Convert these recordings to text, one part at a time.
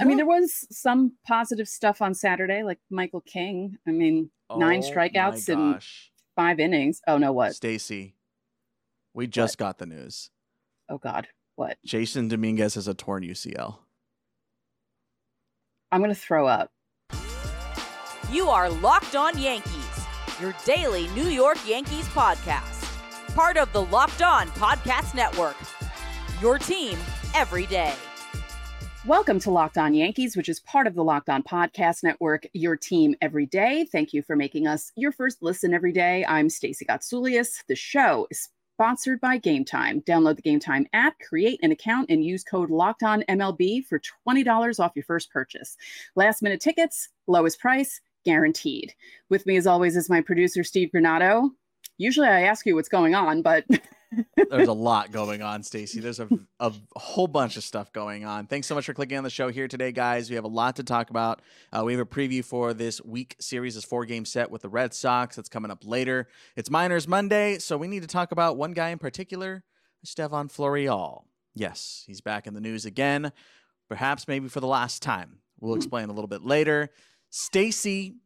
I mean, there was some positive stuff on Saturday, like Michael King. I mean, nine Oh strikeouts my in five innings. Oh no, what? Stacey, we just got the news. Oh God, what? Jasson Dominguez has a torn UCL. I'm gonna throw up. You are Locked On Yankees, your daily New York Yankees podcast. Part of the Locked On Podcast Network. Your team every day. Welcome to Locked On Yankees, which is part of the Locked On Podcast Network, your team every day. Thank you for making us your first listen every day. I'm Stacey Gotsoulias. The show is sponsored by Game Time. Download the Game Time app, create an account, and use code Locked On MLB for $20 off your first purchase. Last minute tickets, lowest price, guaranteed. With me, as always, is my producer, Steve Granado. Usually I ask you what's going on, but There's a lot going on, Stacey. There's a, a whole bunch of stuff going on. Thanks so much for clicking on the show here today, guys. We have a lot to talk about. Uh, we have a preview for this week series, this four game set with the Red Sox. That's coming up later. It's Minors Monday, so we need to talk about one guy in particular, Stevan Florial. Yes, he's back in the news again, perhaps maybe for the last time. We'll explain a little bit later. Stacey,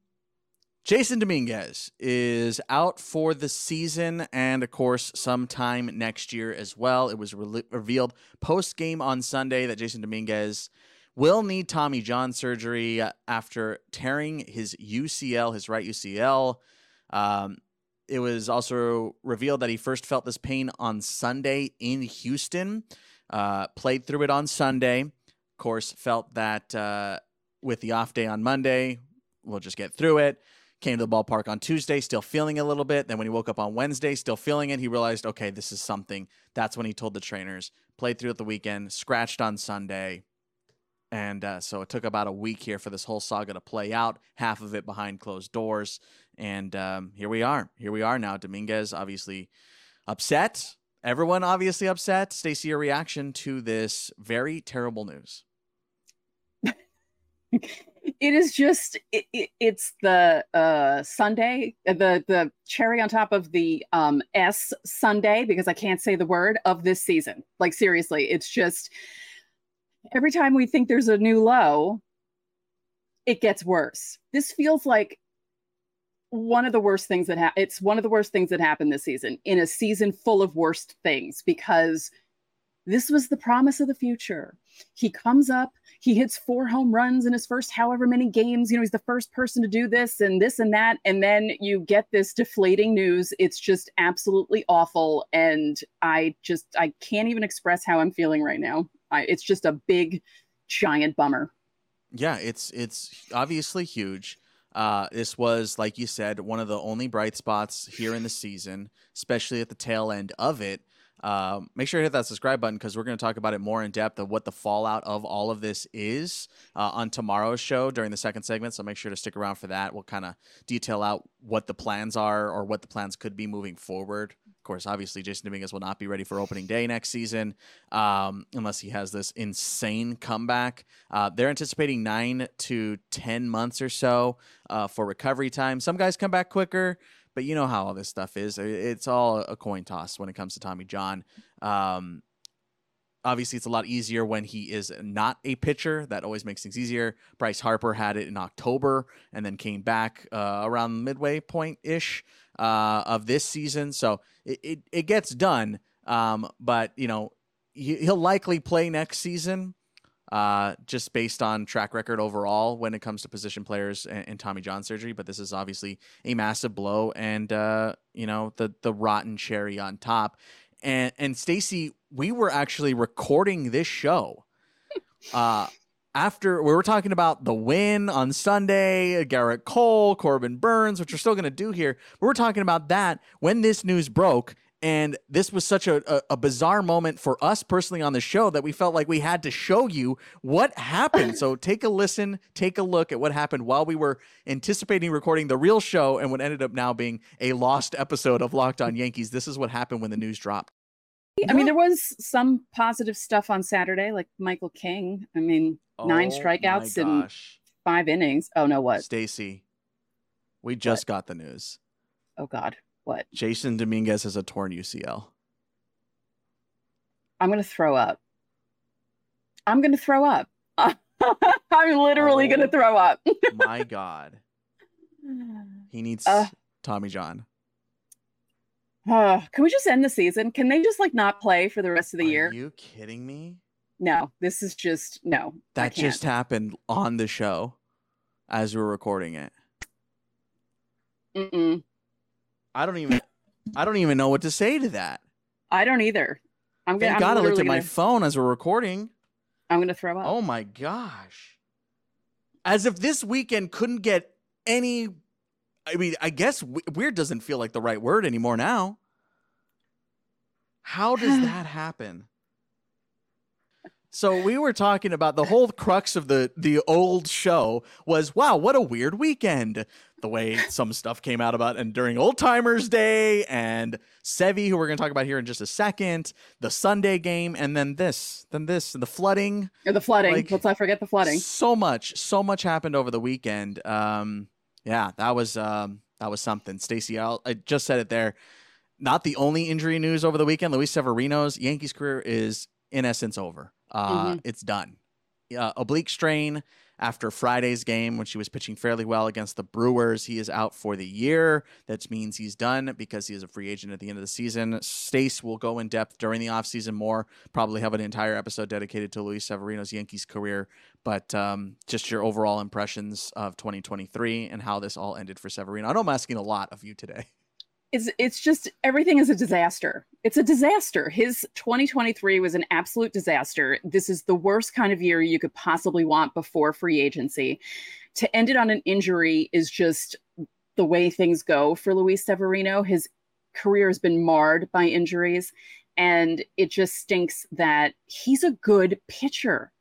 Jasson Dominguez is out for the season and, of course, sometime next year as well. It was re- revealed post game on Sunday that Jasson Dominguez will need Tommy John surgery after tearing his UCL, his right UCL. Um, it was also revealed that he first felt this pain on Sunday in Houston, uh, played through it on Sunday. Of course, felt that uh, with the off day on Monday, we'll just get through it came to the ballpark on Tuesday, still feeling a little bit. Then when he woke up on Wednesday, still feeling it, he realized, okay, this is something. That's when he told the trainers. Played through it the weekend, scratched on Sunday. And uh, so it took about a week here for this whole saga to play out, half of it behind closed doors. And um, here we are. Here we are now. Dominguez obviously upset. Everyone obviously upset. Stacey, your reaction to this very terrible news? it is just it, it, it's the uh sunday the the cherry on top of the um s sunday because i can't say the word of this season. Like seriously it's just every time we think there's a new low it gets worse. This feels like one of the worst things that ha- it's one of the worst things that happened this season in a season full of worst things because this was the promise of the future he comes up he hits four home runs in his first however many games. You know, he's the first person to do this and this and that. And then you get this deflating news. It's just absolutely awful. And I just, I can't even express how I'm feeling right now. I, it's just a big, giant bummer. Yeah, it's it's obviously huge. Uh, this was, like you said, one of the only bright spots here in the season, especially at the tail end of it. Um, make sure to hit that subscribe button because we're going to talk about it more in depth of what the fallout of all of this is uh, on tomorrow's show during the second segment. So make sure to stick around for that. We'll kind of detail out what the plans are or what the plans could be moving forward. Of course, obviously, Jasson Dominguez will not be ready for opening day next season um, unless he has this insane comeback. Uh, they're anticipating nine to 10 months or so uh, for recovery time. Some guys come back quicker but you know how all this stuff is. It's all a coin toss when it comes to Tommy John. Um, obviously, it's a lot easier when he is not a pitcher. That always makes things easier. Bryce Harper had it in October and then came back uh, around midway point ish uh, of this season. So it, it, it gets done. Um, but, you know, he, he'll likely play next season uh, just based on track record overall when it comes to position players and, and, Tommy John surgery. But this is obviously a massive blow, and uh, you know the the rotten cherry on top. And and Stacey, we were actually recording this show. Uh, after we were talking about the win on Sunday, Gerrit Cole, Corbin Burnes, which we're still going to do here. But we're talking about that when this news broke, and this was such a, a, a, bizarre moment for us personally on the show that we felt like we had to show you what happened. so take a listen, take a look at what happened while we were anticipating recording the real show and what ended up now being a lost episode of Locked On Yankees. This is what happened when the news dropped. I mean, there was some positive stuff on Saturday, like Michael King. I mean, nine Oh strikeouts my in five innings. Oh no, what? Stacey, we just got the news. Oh God, what? Jasson Dominguez has a torn UCL. I'm gonna throw up. I'm gonna throw up. I'm literally Oh. gonna throw up. My God, he needs Uh. Tommy John. Uh, can we just end the season? Can they just like not play for the rest of the Are year? Are you kidding me? No, this is just no. That just happened on the show as we're recording it. Mm-mm. I don't even I don't even know what to say to that. I don't either. I'm gonna. Thank I'm God I looked at my gonna, phone as we're recording. I'm gonna throw up. Oh my gosh. As if this weekend couldn't get any I mean, I guess weird doesn't feel like the right word anymore now. How does that happen? So we were talking about the whole crux of the the old show was wow, what a weird weekend. The way some stuff came out about and during Old Timers Day and Sevi, who we're going to talk about here in just a second, the Sunday game, and then this, then this, and the flooding. Or the flooding. like- Let's not forget the flooding. So much, so much happened over the weekend. Um, yeah, that was um, that was something. Stacey, I'll- just said it there. Not the only injury news over the weekend. Luis Severino's Yankees career is in essence over. Uh, Mhm. It's done. Uh, oblique strain after Friday's game when she was pitching fairly well against the Brewers. He is out for the year. That means he's done because he is a free agent at the end of the season. Stace will go in depth during the offseason more, probably have an entire episode dedicated to Luis Severino's Yankees career. But um, just your overall impressions of 2023 and how this all ended for Severino. I know I'm asking a lot of you today. it's it's just everything is a disaster. It's a disaster. His 2023 was an absolute disaster. This is the worst kind of year you could possibly want before free agency. To end it on an injury is just the way things go for Luis Severino. His career has been marred by injuries and it just stinks that he's a good pitcher.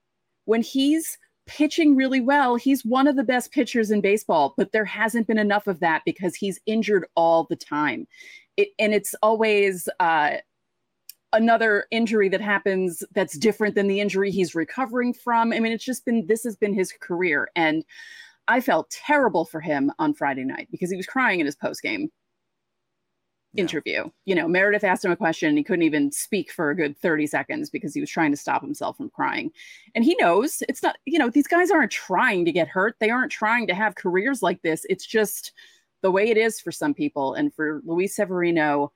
When he's pitching really well. He's one of the best pitchers in baseball, but there hasn't been enough of that because he's injured all the time. It, and it's always uh, another injury that happens that's different than the injury he's recovering from. I mean, it's just been this has been his career. And I felt terrible for him on Friday night because he was crying in his post game Yeah. interview. You know, Meredith asked him a question and he couldn't even speak for a good 30 seconds because he was trying to stop himself from crying. And he knows it's not, you know, these guys aren't trying to get hurt. They aren't trying to have careers like this. It's just the way it is for some people. And for Luis Severino,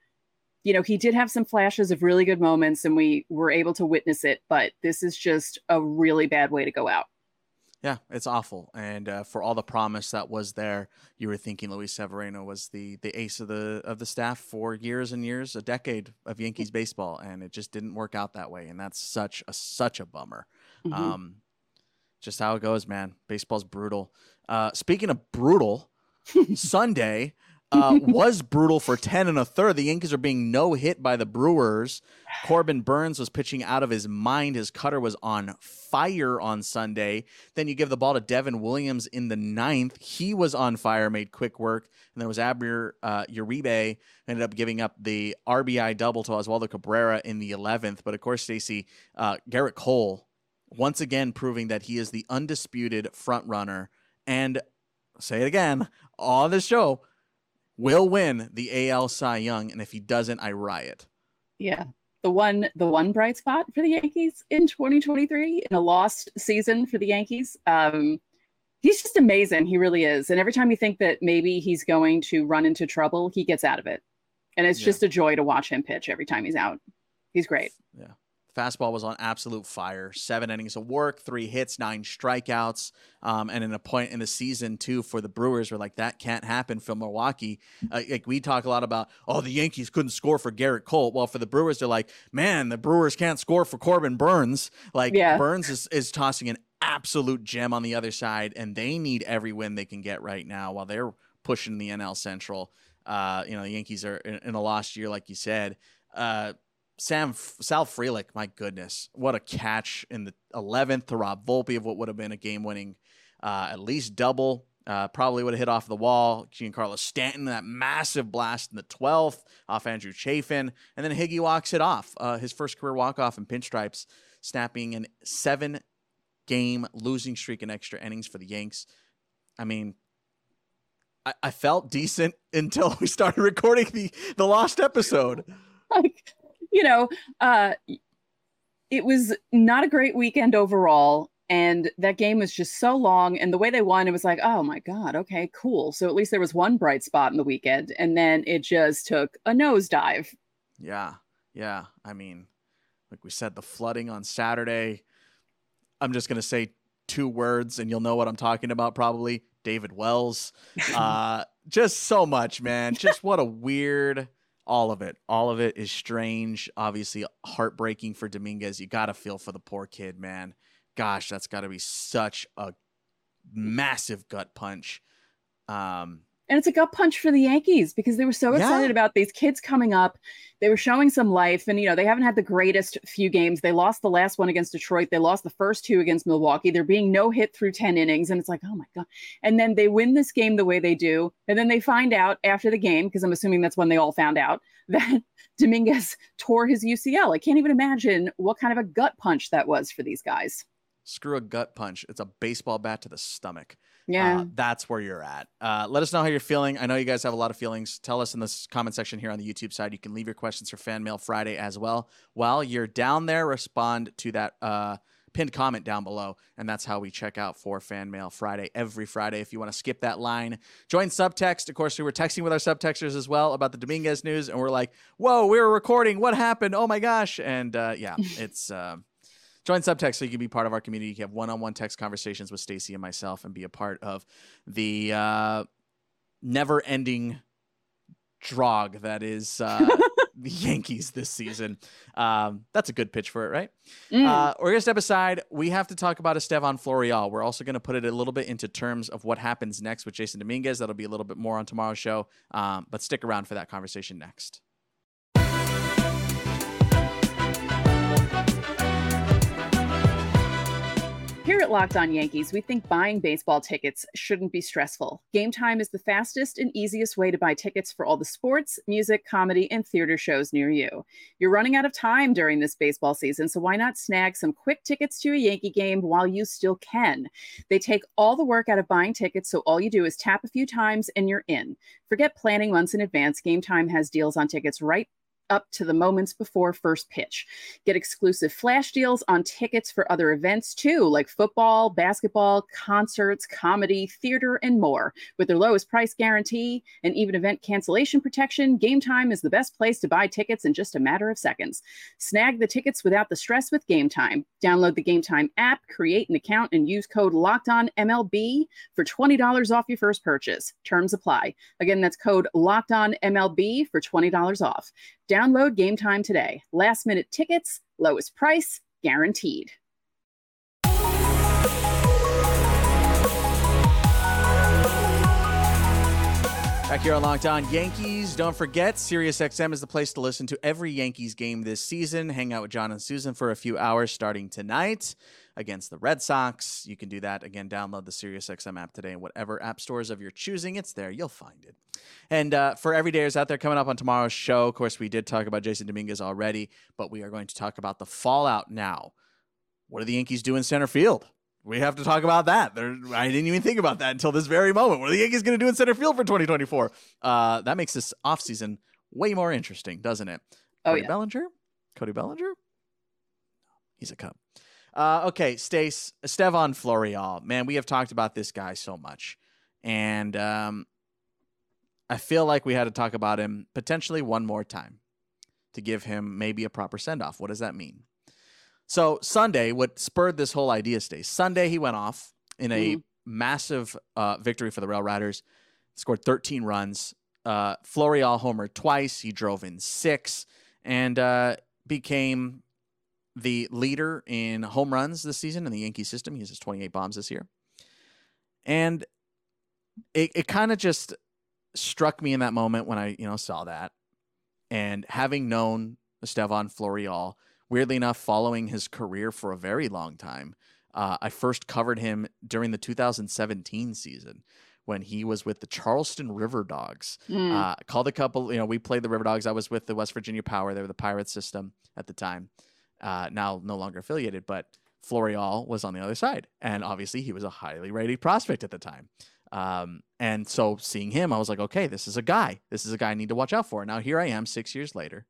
you know, he did have some flashes of really good moments and we were able to witness it, but this is just a really bad way to go out. Yeah, it's awful. And uh, for all the promise that was there, you were thinking Luis Severino was the the ace of the of the staff for years and years, a decade of Yankees baseball, and it just didn't work out that way. And that's such a such a bummer. Mhm. Um, just how it goes, man. Baseball's brutal. Uh, speaking of brutal, Sunday uh, was brutal for 10 and a third. The Yankees are being no hit by the Brewers. Corbin Burnes was pitching out of his mind. His cutter was on fire on Sunday. Then you give the ball to Devin Williams in the ninth. He was on fire, made quick work. And there was Abner uh, Uribe ended up giving up the RBI double to Oswaldo Cabrera in the 11th. But of course, Stacey, uh, Gerrit Cole once again proving that he is the undisputed front runner and say it again on the show will win the AL Cy Young and if he doesn't I riot. Yeah. The one the one bright spot for the Yankees in 2023 in a lost season for the Yankees. Um he's just amazing. He really is. And every time you think that maybe he's going to run into trouble, he gets out of it. And it's Yeah. just a joy to watch him pitch every time he's out. He's great. Yeah. Fastball was on absolute fire. Seven innings of work, three hits, nine strikeouts, um, and in a point in the season too for the Brewers, were like that can't happen for Milwaukee. Uh, like we talk a lot about, oh, the Yankees couldn't score for Gerrit Cole. Well, for the Brewers, they're like, man, the Brewers can't score for Corbin Burnes. Like Yeah. Burnes is is tossing an absolute gem on the other side, and they need every win they can get right now while they're pushing the NL Central. Uh, you know, the Yankees are in, in a lost year, like you said. Uh, Sam Sal Frelick, my goodness, what a catch in the 11th to Rob Volpe of what would have been a game-winning, uh, at least double. Uh, probably would have hit off the wall. Giancarlo Stanton, that massive blast in the 12th off Andrew Chafin, and then Higgy walks it off. Uh, his first career walk-off in pinstripes, snapping an seven-game losing streak in extra innings for the Yanks. I mean, I, felt decent until we started recording the the lost episode. you know uh it was not a great weekend overall And that game was just so long. And the way they won, it was like, oh my God, okay, cool. So at least there was one bright spot in the weekend. And then it just took a nosedive. Yeah. Yeah. I mean, like we said, the flooding on Saturday. I'm just going to say two words and you'll know what I'm talking about probably. David Wells. Uh, just so much, man. Just what a weird all of it. All of it is strange. Obviously, heartbreaking for Dominguez. You got to feel for the poor kid, man. Gosh, that's got to be such a massive gut punch. Um, and it's a gut punch for the Yankees because they were so excited yeah. about these kids coming up. They were showing some life, and you know they haven't had the greatest few games. They lost the last one against Detroit. They lost the first two against Milwaukee. They're being no hit through ten innings, and it's like, oh my god! And then they win this game the way they do, and then they find out after the game because I'm assuming that's when they all found out that Dominguez tore his UCL. I can't even imagine what kind of a gut punch that was for these guys. Screw a gut punch. It's a baseball bat to the stomach. Yeah. Uh, that's where you're at. Uh, let us know how you're feeling. I know you guys have a lot of feelings. Tell us in the comment section here on the YouTube side. You can leave your questions for Fan Mail Friday as well. While you're down there, respond to that uh, pinned comment down below. And that's how we check out for Fan Mail Friday every Friday. If you want to skip that line, join Subtext. Of course, we were texting with our subtexters as well about the Dominguez news. And we're like, whoa, we were recording. What happened? Oh my gosh. And uh, yeah, it's. Uh, join subtext so you can be part of our community. You can have one-on-one text conversations with Stacey and myself and be a part of the uh, never-ending drog that is uh, the Yankees this season. Um, that's a good pitch for it, right? Mm. Uh, we're gonna step aside. We have to talk about Estevan Florial. We're also gonna put it a little bit into terms of what happens next with Jasson Dominguez. That'll be a little bit more on tomorrow's show, um, but stick around for that conversation next. Here at Locked On Yankees, we think buying baseball tickets shouldn't be stressful. Game Time is the fastest and easiest way to buy tickets for all the sports, music, comedy, and theater shows near you. You're running out of time during this baseball season, so why not snag some quick tickets to a Yankee game while you still can? They take all the work out of buying tickets, so all you do is tap a few times and you're in. Forget planning months in advance. Game Time has deals on tickets right up to the moments before first pitch. Get exclusive flash deals on tickets for other events too, like football, basketball, concerts, comedy, theater, and more. With their lowest price guarantee and even event cancellation protection, Game Time is the best place to buy tickets in just a matter of seconds. Snag the tickets without the stress with Game Time. Download the Game Time app, create an account, and use code Locked On MLB for $20 off your first purchase. Terms apply. Again, that's code Locked On MLB for $20 off. Download Game Time today. Last minute tickets, lowest price, guaranteed. Back here on Locked On Yankees. Don't forget, SiriusXM is the place to listen to every Yankees game this season. Hang out with John and Susan for a few hours starting tonight against the Red Sox. You can do that. Again, download the SiriusXM app today in whatever app stores of your choosing. It's there. You'll find it. And uh, for everydayers out there coming up on tomorrow's show, of course, we did talk about Jasson Dominguez already, but we are going to talk about the fallout now. What do the Yankees do in center field? we have to talk about that. There, I didn't even think about that until this very moment. What are the Yankees going to do in center field for 2024? Uh, that makes this offseason way more interesting, doesn't it? Oh, Cody yeah. Bellinger? Cody Bellinger? He's a Cub. Uh, okay, Stace, Estevan Florial. Man, we have talked about this guy so much. And um, I feel like we had to talk about him potentially one more time to give him maybe a proper send off. What does that mean? So Sunday, what spurred this whole idea, Stace? Sunday he went off in a mm-hmm. massive uh, victory for the Rail Riders, scored 13 runs. Uh, Florial homered twice. He drove in six and uh, became the leader in home runs this season in the Yankee system. He has 28 bombs this year. And it, it kind of just struck me in that moment when I, you know, saw that. And having known Estevan Florial – weirdly enough, following his career for a very long time. Uh, I first covered him during the 2017 season when he was with the Charleston River Dogs. Mm. Uh, called a couple, you know, we played the River Dogs. I was with the West Virginia Power. They were the pirate system at the time. Uh, now no longer affiliated, but Florial was on the other side. And obviously he was a highly rated prospect at the time. Um, and so seeing him, I was like, okay, this is a guy. This is a guy I need to watch out for. Now here I am six years later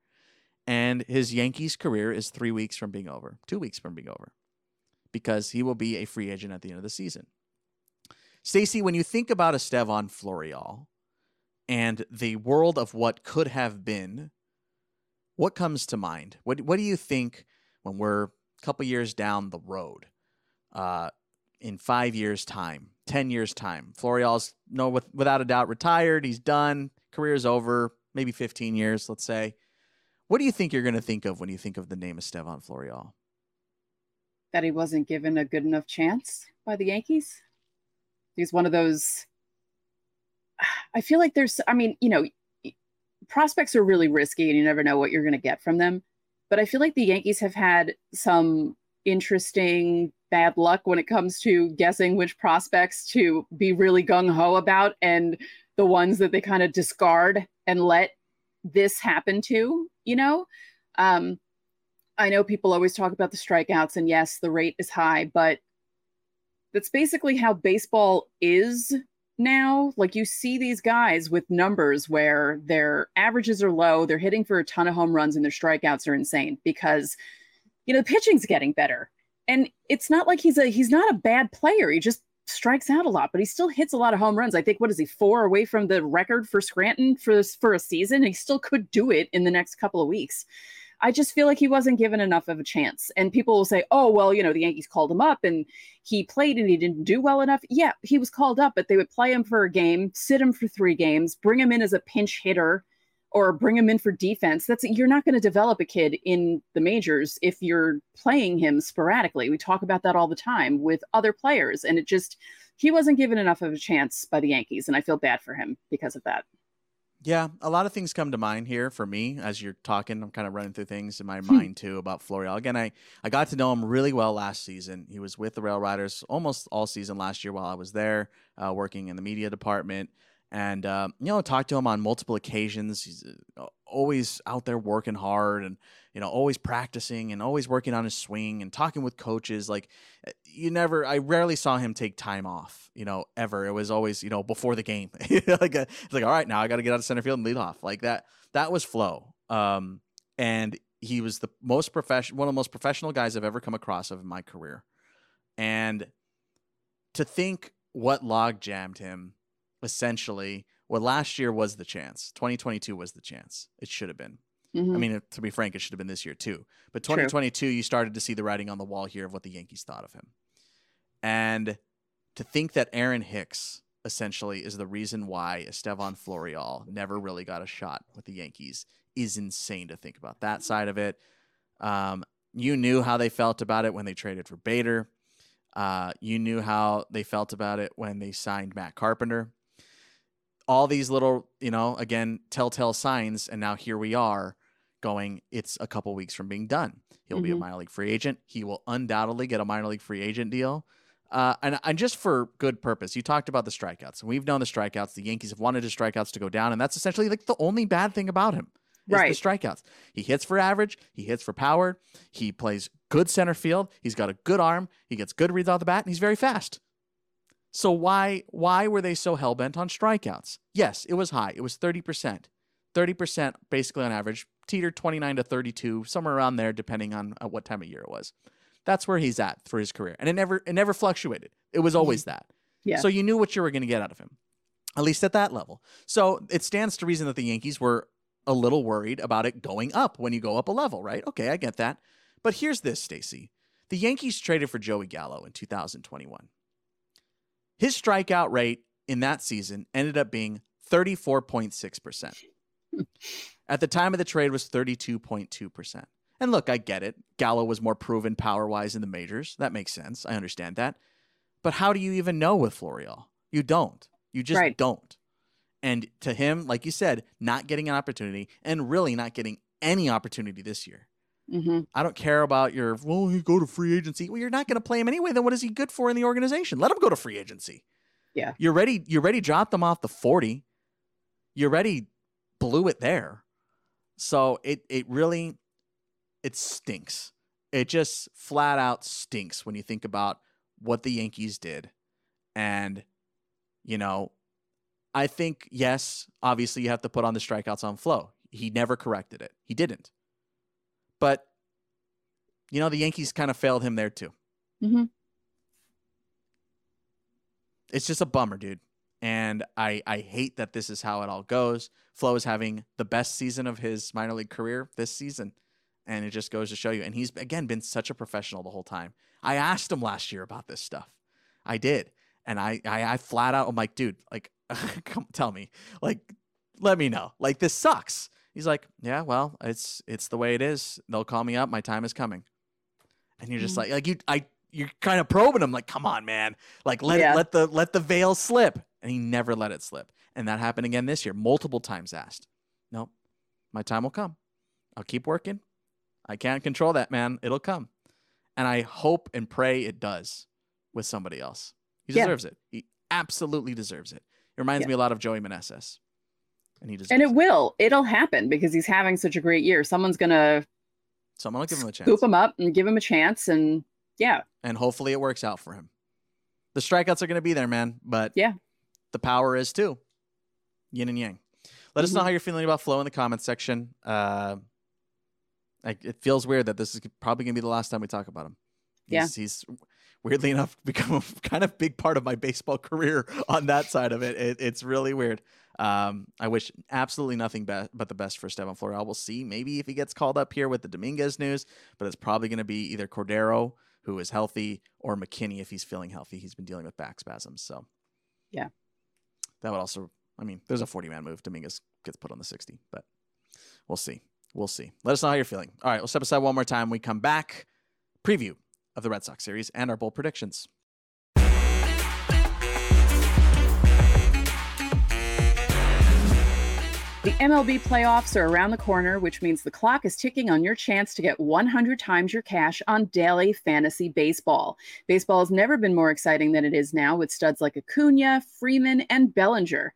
and his Yankees career is three weeks from being over, two weeks from being over, because he will be a free agent at the end of the season. Stacey, when you think about Estevan Florial and the world of what could have been, what comes to mind? What what do you think when we're a couple years down the road? Uh, in five years' time, ten years' time, Florial's no with, without a doubt retired. He's done. Career's over. Maybe fifteen years, let's say. What do you think you're going to think of when you think of the name Estevan Florial? That he wasn't given a good enough chance by the Yankees. He's one of those. I feel like there's, I mean, you know, prospects are really risky and you never know what you're going to get from them. But I feel like the Yankees have had some interesting bad luck when it comes to guessing which prospects to be really gung ho about and the ones that they kind of discard and let this happen to, you know? Um, I know people always talk about the strikeouts, and yes, the rate is high, but that's basically how baseball is now. Like you see these guys with numbers where their averages are low, they're hitting for a ton of home runs, and their strikeouts are insane because you know the pitching's getting better. And it's not like he's a he's not a bad player. He just strikes out a lot, but he still hits a lot of home runs. I think what is he four away from the record for Scranton for for a season? He still could do it in the next couple of weeks. I just feel like he wasn't given enough of a chance. And people will say, oh, well, you know, the Yankees called him up and he played and he didn't do well enough. Yeah, he was called up, but they would play him for a game, sit him for three games, bring him in as a pinch hitter or bring him in for defense. That's you're not going to develop a kid in the majors if you're playing him sporadically. We talk about that all the time with other players and it just he wasn't given enough of a chance by the Yankees and I feel bad for him because of that. Yeah, a lot of things come to mind here for me as you're talking. I'm kind of running through things in my hmm. mind too about Florial. Again, I, I got to know him really well last season. He was with the Rail Riders almost all season last year while I was there, uh, working in the media department and uh, you know talked to him on multiple occasions he's uh, always out there working hard and you know always practicing and always working on his swing and talking with coaches like uh, you never i rarely saw him take time off you know ever. It was always you know before the game. Like a, it's like all right now i got to get out of center field and lead off. Like that that was flow um, and he was the most professional one of the most professional guys i've ever come across of in my career. And to think what log jammed him essentially well last year was the chance. 2022 was the chance. It should have been. Mm-hmm. i mean to be frank it should have been this year too. But 2022 True. you started to see the writing on the wall here of what the yankees thought of him. And to think that aaron hicks essentially is the reason why estevan florial never really got a shot with the yankees is insane to think about that side of it. Um, you knew how they felt about it when they traded for bader. Uh, you knew how they felt about it when they signed matt carpenter all these little, you know, again, telltale signs. And now here we are going, it's a couple weeks from being done. He'll mm-hmm. be a mm-hmm. minor league free agent. He will undoubtedly get a minor league free agent deal. Uh, and, and just for good purpose, you talked about the strikeouts. And we've known the strikeouts. The Yankees have wanted his strikeouts to go down. And that's essentially like the only bad thing about him. Right. The strikeouts. He hits for average. He hits for power. He plays good center field. He's got a good arm. He gets good reads off the bat, and he's very fast. So why why were they so hell bent on strikeouts? Yes, it was high. It was 30%. 30% basically on average, teeter 29 to 32, somewhere around there depending on uh, what time of year it was. That's where he's at for his career. And it never it never fluctuated. It was always that. Yeah. So you knew what you were going to get out of him. At least at that level. So it stands to reason that the Yankees were a little worried about it going up when you go up a level, right? Okay, I get that. But here's this, Stacey. The Yankees traded for Joey Gallo in 2021. His strikeout rate in that season ended up being 34.6%. At the time of the trade was 32.2%. And look, I get it. Gallo was more proven power wise in the majors. That makes sense. I understand that. But how do you even know with Florial? You don't. You just right. don't. And to him, like you said, not getting an opportunity and really not getting any opportunity this year. Mm-hmm. I don't care about your, well, he go to free agency. Well, you're not going to play him anyway. Then what is he good for in the organization? Let him go to free agency. Yeah. You're ready. You're ready. Drop them off the 40. You're ready. Blew it there. So it, it really, it stinks. It just flat out stinks when you think about what the Yankees did. And, you know, I think, yes, obviously you have to put on the strikeouts on flow. He never corrected it. He didn't. But you know, the Yankees kind of failed him there too. Mhm. It's just a bummer, dude. And I I hate that this is how it all goes. Flo is having the best season of his minor league career this season. And it just goes to show you. And he's again been such a professional the whole time. I asked him last year about this stuff. I did. And I I, I flat out I'm like, dude, like come tell me. Like, let me know. Like this sucks. He's like, yeah, well, it's it's the way it is. They'll call me up. My time is coming. And you're just Mhm. like, like you, I, you're kind of probing him. Like, come on, man. Like, let Yeah. it, let the let the veil slip. And he never let it slip. And that happened again this year. Multiple times asked. Nope, my time will come. I'll keep working. I can't control that, man. It'll come. And I hope and pray it does with somebody else. He Yeah. deserves it. He absolutely deserves it. It reminds Yeah. me a lot of Joey Meneses. And he deserves And it will. It'll happen because he's having such a great year. Someone's gonna Someone will give him a chance. scoop him up and give him a chance. And yeah, and hopefully it works out for him. The strikeouts are going to be there, man, but Yeah. the power is too. Yin and yang. Let us know Mhm. how you're feeling about Flow in the comments section. Uh, like it feels weird that this is probably going to be the last time we talk about him. Yeah. He's, he's weirdly enough become a kind of big part of my baseball career on that side of it. it it's really weird. Um, I wish absolutely nothing be- but the best for Estevan Florial. We'll see maybe if he gets called up here with the Dominguez news, but it's probably going to be either Cordero, who is healthy, or McKinney if he's feeling healthy. He's been dealing with back spasms, so Yeah. that would also. I mean, there's a 40 man move. Dominguez gets put on the 60, but we'll see. We'll see. Let us know how you're feeling. All right, we'll step aside one more time. We come back. Preview of the Red Sox series and our bold predictions. The MLB playoffs are around the corner, which means the clock is ticking on your chance to get 100 times your cash on daily fantasy baseball. Baseball has never been more exciting than it is now with studs like Acuna, Freeman, and Bellinger.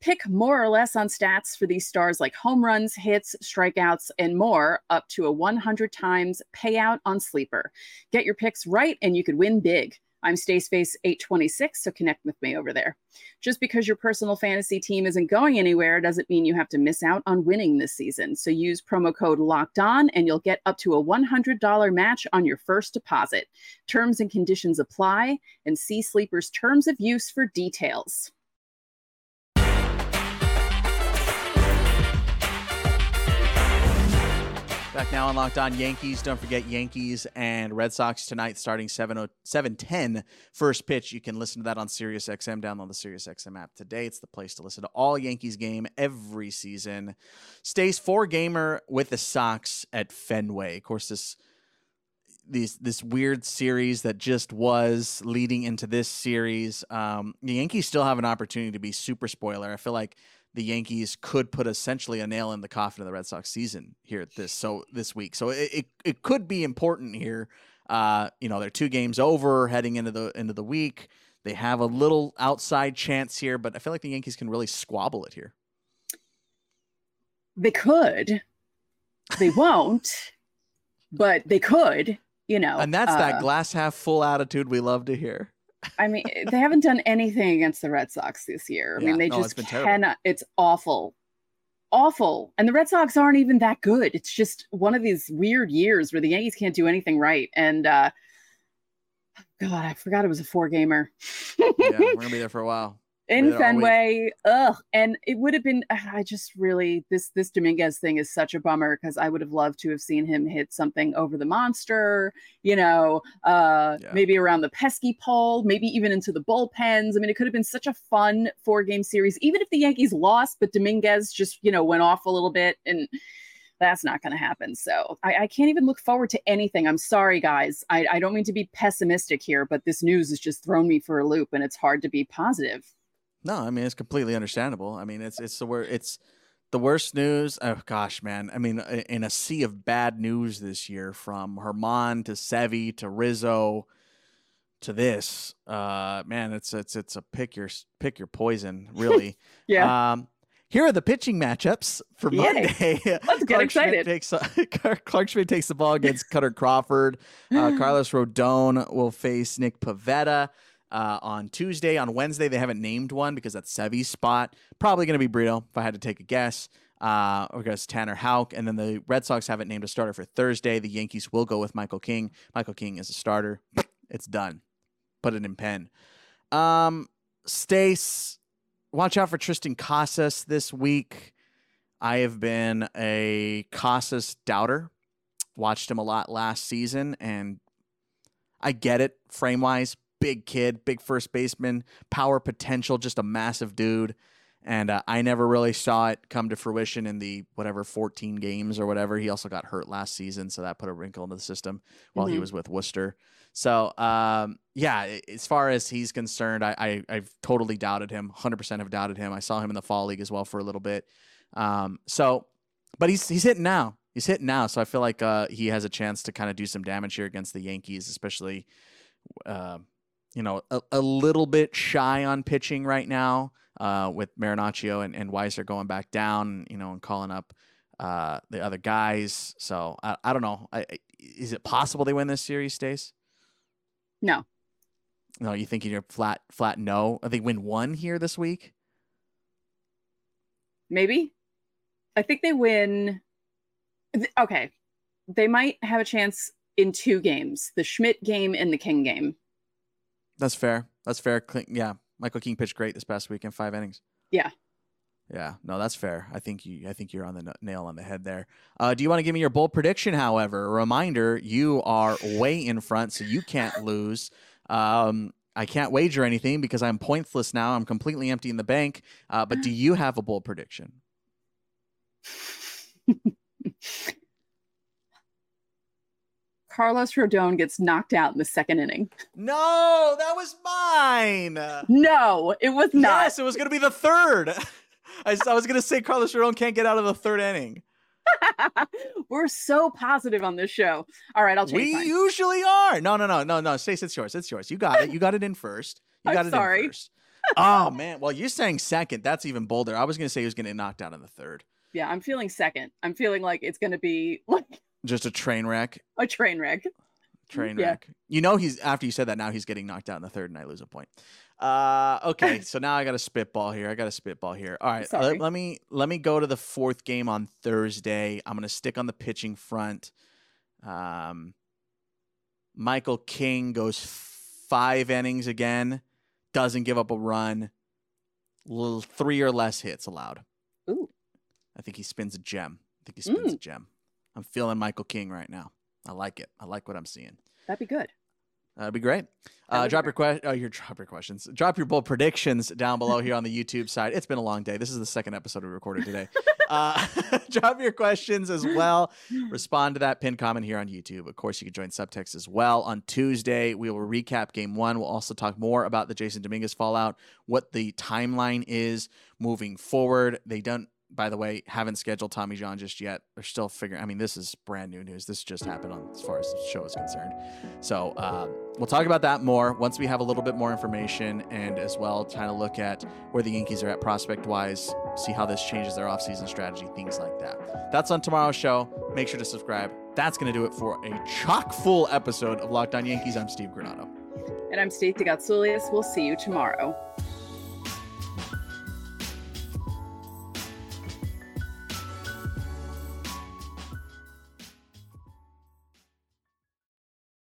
Pick more or less on stats for these stars like home runs, hits, strikeouts, and more, up to a 100 times payout on Sleeper. Get your picks right and you could win big. I'm Staceface826, so connect with me over there. Just because your personal fantasy team isn't going anywhere doesn't mean you have to miss out on winning this season. So use promo code LOCKED ON and you'll get up to a $100 match on your first deposit. Terms and conditions apply, and see Sleeper's terms of use for details. Back now on Locked On Yankees. Don't forget Yankees and Red Sox tonight starting 7 710 first pitch. You can listen to that on SiriusXM. Download the SiriusXM app today. It's the place to listen to all Yankees game every season. Stays four gamer with the Sox at Fenway. Of course, this these this weird series that just was leading into this series. Um, the Yankees still have an opportunity to be super spoiler. I feel like the Yankees could put essentially a nail in the coffin of the Red Sox season here at this so this week. So it, it, it could be important here. Uh, you know, they're two games over heading into the into the week. They have a little outside chance here, but I feel like the Yankees can really squabble it here. They could, they won't, but they could, you know. And that's uh, that glass half full attitude we love to hear. I mean, they haven't done anything against the Red Sox this year. I Yeah, mean, they no, it's just been terrible. cannot. It's awful. Awful. And the Red Sox aren't even that good. It's just one of these weird years where the Yankees can't do anything right. And uh God, I forgot it was a four gamer. yeah, we're gonna be there for a while. In week. Fenway. Ugh. And it would have been I just really this this Dominguez thing is such a bummer because I would have loved to have seen him hit something over the monster, you know, uh Yeah. maybe around the pesky pole, maybe even into the bullpens. I mean, it could have been such a fun four game series, even if the Yankees lost, but Dominguez just, you know, went off a little bit and that's not going to happen. So I, I can't even look forward to anything. I'm sorry, guys. I, I don't mean to be pessimistic here, but this news has just thrown me for a loop and it's hard to be positive. No, I mean it's completely understandable. I mean it's it's the wor it's the worst news. Oh gosh, man. I mean, in a sea of bad news this year, from Herman to Sevi to Rizzo to this, uh, man, it's it's it's a pick your pick your poison, really. Yeah. Um, here are the pitching matchups for Yay. Monday. Let's get Clarke excited. Schmidt takes, Clarke Schmidt takes the ball against Kutter Crawford. Uh, Carlos Rodon will face Nick Pivetta uh, on Tuesday. On Wednesday, they haven't named one because that's Sevy's spot. Probably going to be Brito, if I had to take a guess. Uh, or goes Tanner Houck. And then the Red Sox haven't named a starter for Thursday. The Yankees will go with Michael King. Michael King is a starter. It's done. Put it in pen. Um, Stace, watch out for Triston Casas this week. I have been a Casas doubter. Watched him a lot last season, and I get it frame wise. Big kid, big first baseman, power potential, just a massive dude. And uh, I never really saw it come to fruition in the whatever 14 games or whatever. He also got hurt last season, so that put a wrinkle into the system while he Mhm. was with Worcester. So um, yeah, as far as he's concerned, I, I I've totally doubted him. 100% have doubted him. I saw him in the fall league as well for a little bit. Um, so, but he's he's hitting now. He's hitting now. So I feel like uh, he has a chance to kind of do some damage here against the Yankees, especially. Uh, you know, a, a little bit shy on pitching right now uh, with Marinaccio and, and Weissert going back down, you know, and calling up uh, the other guys. So I, I don't know. I, is it possible they win this series, Stace? No. No, you thinking you're flat, flat? No, think win one here this week. Maybe. I think they win. Okay. They might have a chance in two games the Schmidt game and the King game. That's fair. That's fair. Yeah, Michael King pitched great this past week in five innings. Yeah. Yeah, no, that's fair. I think you, I think you're on the nail on the head there. Uh, do you want to give me your bold prediction? However, a reminder: you are way in front, so you can't lose. Um, I can't wager anything because I'm pointless now. I'm completely empty in the bank. Uh, but do you have a bold prediction? Carlos Rodon gets knocked out in the second inning. No, that was mine. No, it was not. Yes, it was going to be the third. I was going to say Carlos Rodon can't get out of the third inning. We're so positive on this show. All right, I'll change We mine. usually are. No, no, no, no, no. Stace, it's yours. It's yours. You got it. You got it in first. You I'm got it sorry. in first. Oh man. Well, you're saying second. That's even bolder. I was going to say he was going to get knocked out in the third. Yeah, I'm feeling second. I'm feeling like it's going to be like Just a train wreck. a train wreck. Train Yeah. wreck. You know he's after you said that now he's getting knocked out in the third and I lose a point. Uh okay, so now I got a spitball here. I got a spitball here. All right, let, let me let me go to the fourth game on Thursday. I'm going to stick on the pitching front. Um Michael King goes 5 innings again, doesn't give up a run. Little 3 or less hits allowed. Ooh. I think he spins a gem. I think he spins Mm. a gem. I'm feeling Michael King right now. I like it. I like what I'm seeing. That'd be good. That'd be great. That Uh, be drop your que- oh, your drop your questions. Drop your bold predictions down below here on the YouTube side. It's been a long day. This is the second episode we recorded today. uh, drop your questions as well. Respond to that pinned comment here on YouTube. Of course, you can join subtext as well. On Tuesday, we will recap game one. We'll also talk more about the Jasson Dominguez fallout, what the timeline is moving forward. They don't, by the way, haven't scheduled Tommy John just yet. They're still figuring. I mean, this is brand new news. This just happened on as far as the show is concerned. So um, we'll talk about that more once we have a little bit more information and as well kind of look at where the Yankees are at prospect wise, see how this changes their offseason strategy, things like that. That's on tomorrow's show. Make sure to subscribe. That's going to do it for a chock full episode of Locked On Yankees. I'm Steve Granado. And I'm Steve DeGatsoulias. We'll see you tomorrow.